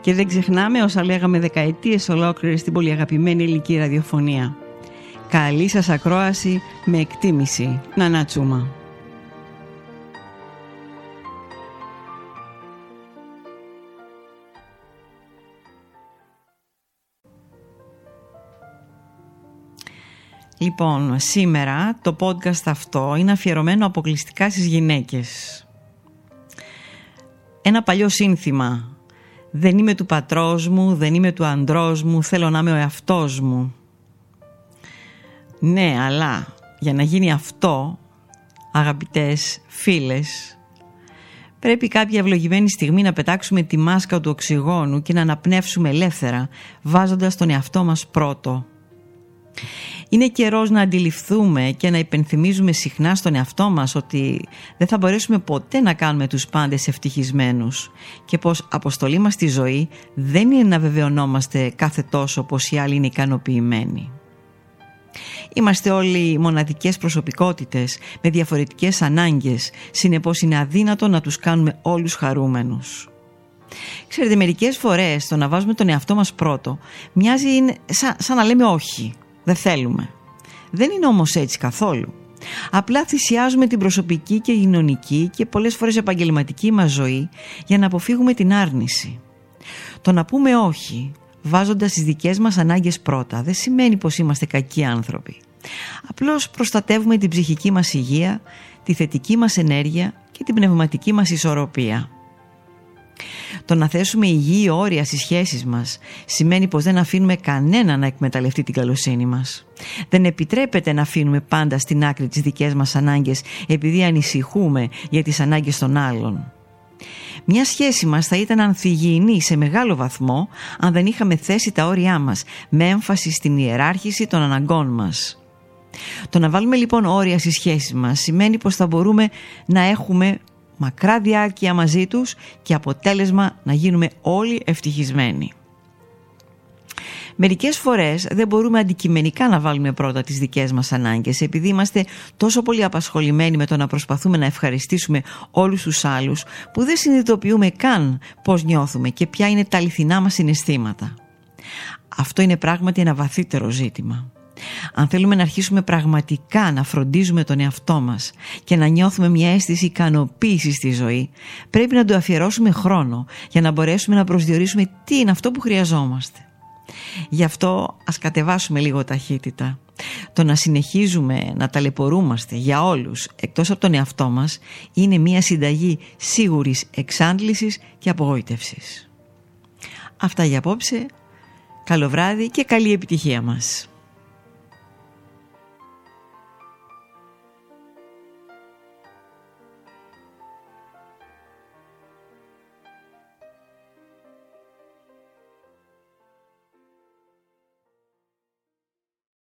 Και δεν ξεχνάμε όσα λέγαμε δεκαετίες ολόκληρες στην πολύ αγαπημένη ελληνική ραδιοφωνία. Καλή σας ακρόαση με εκτίμηση. Να τσούμα. Λοιπόν, σήμερα το podcast αυτό είναι αφιερωμένο αποκλειστικά στις γυναίκες. Ένα παλιό σύνθημα δεν είμαι του πατρός μου, δεν είμαι του ανδρός μου, θέλω να είμαι ο εαυτός μου. Ναι, αλλά για να γίνει αυτό, αγαπητές φίλες, πρέπει κάποια ευλογημένη στιγμή να πετάξουμε τη μάσκα του οξυγόνου και να αναπνεύσουμε ελεύθερα, βάζοντας τον εαυτό μας πρώτο. Είναι καιρός να αντιληφθούμε και να υπενθυμίζουμε συχνά στον εαυτό μας ότι δεν θα μπορέσουμε ποτέ να κάνουμε τους πάντες ευτυχισμένους και πως αποστολή μας στη ζωή δεν είναι να βεβαιωνόμαστε κάθε τόσο πως οι άλλοι είναι ικανοποιημένοι. Είμαστε όλοι μοναδικές προσωπικότητες με διαφορετικές ανάγκες, συνεπώς είναι αδύνατο να τους κάνουμε όλους χαρούμενους. Ξέρετε, μερικές φορές το να βάζουμε τον εαυτό μας πρώτο μοιάζει σαν, σαν να λέμε όχι δεν θέλουμε. Δεν είναι όμως έτσι καθόλου. Απλά θυσιάζουμε την προσωπική και κοινωνική και πολλές φορές επαγγελματική μας ζωή για να αποφύγουμε την άρνηση. Το να πούμε όχι βάζοντας τις δικές μας ανάγκες πρώτα δεν σημαίνει πως είμαστε κακοί άνθρωποι. Απλώς προστατεύουμε την ψυχική μας υγεία, τη θετική μας ενέργεια και την πνευματική μας ισορροπία. Το να θέσουμε υγιή όρια στις σχέσεις μας σημαίνει πως δεν αφήνουμε κανένα να εκμεταλλευτεί την καλοσύνη μας. Δεν επιτρέπεται να αφήνουμε πάντα στην άκρη τις δικές μας ανάγκες επειδή ανησυχούμε για τις ανάγκες των άλλων. Μια σχέση μας θα ήταν ανθυγιεινή σε μεγάλο βαθμό αν δεν είχαμε θέσει τα όρια μας με έμφαση στην ιεράρχηση των αναγκών μας. Το να βάλουμε λοιπόν όρια στις σχέσεις μας σημαίνει πως θα μπορούμε να έχουμε μακρά διάρκεια μαζί τους και αποτέλεσμα να γίνουμε όλοι ευτυχισμένοι. Μερικές φορές δεν μπορούμε αντικειμενικά να βάλουμε πρώτα τις δικές μας ανάγκες επειδή είμαστε τόσο πολύ απασχολημένοι με το να προσπαθούμε να ευχαριστήσουμε όλους τους άλλους που δεν συνειδητοποιούμε καν πώς νιώθουμε και ποια είναι τα αληθινά μας συναισθήματα. Αυτό είναι πράγματι ένα βαθύτερο ζήτημα. Αν θέλουμε να αρχίσουμε πραγματικά να φροντίζουμε τον εαυτό μας και να νιώθουμε μια αίσθηση ικανοποίησης στη ζωή, πρέπει να του αφιερώσουμε χρόνο για να μπορέσουμε να προσδιορίσουμε τι είναι αυτό που χρειαζόμαστε. Γι' αυτό ας κατεβάσουμε λίγο ταχύτητα. Το να συνεχίζουμε να ταλαιπωρούμαστε για όλους εκτός από τον εαυτό μας είναι μια συνταγή σίγουρης εξάντλησης και απογοήτευσης. Αυτά για απόψε. Καλό βράδυ και καλή επιτυχία μας.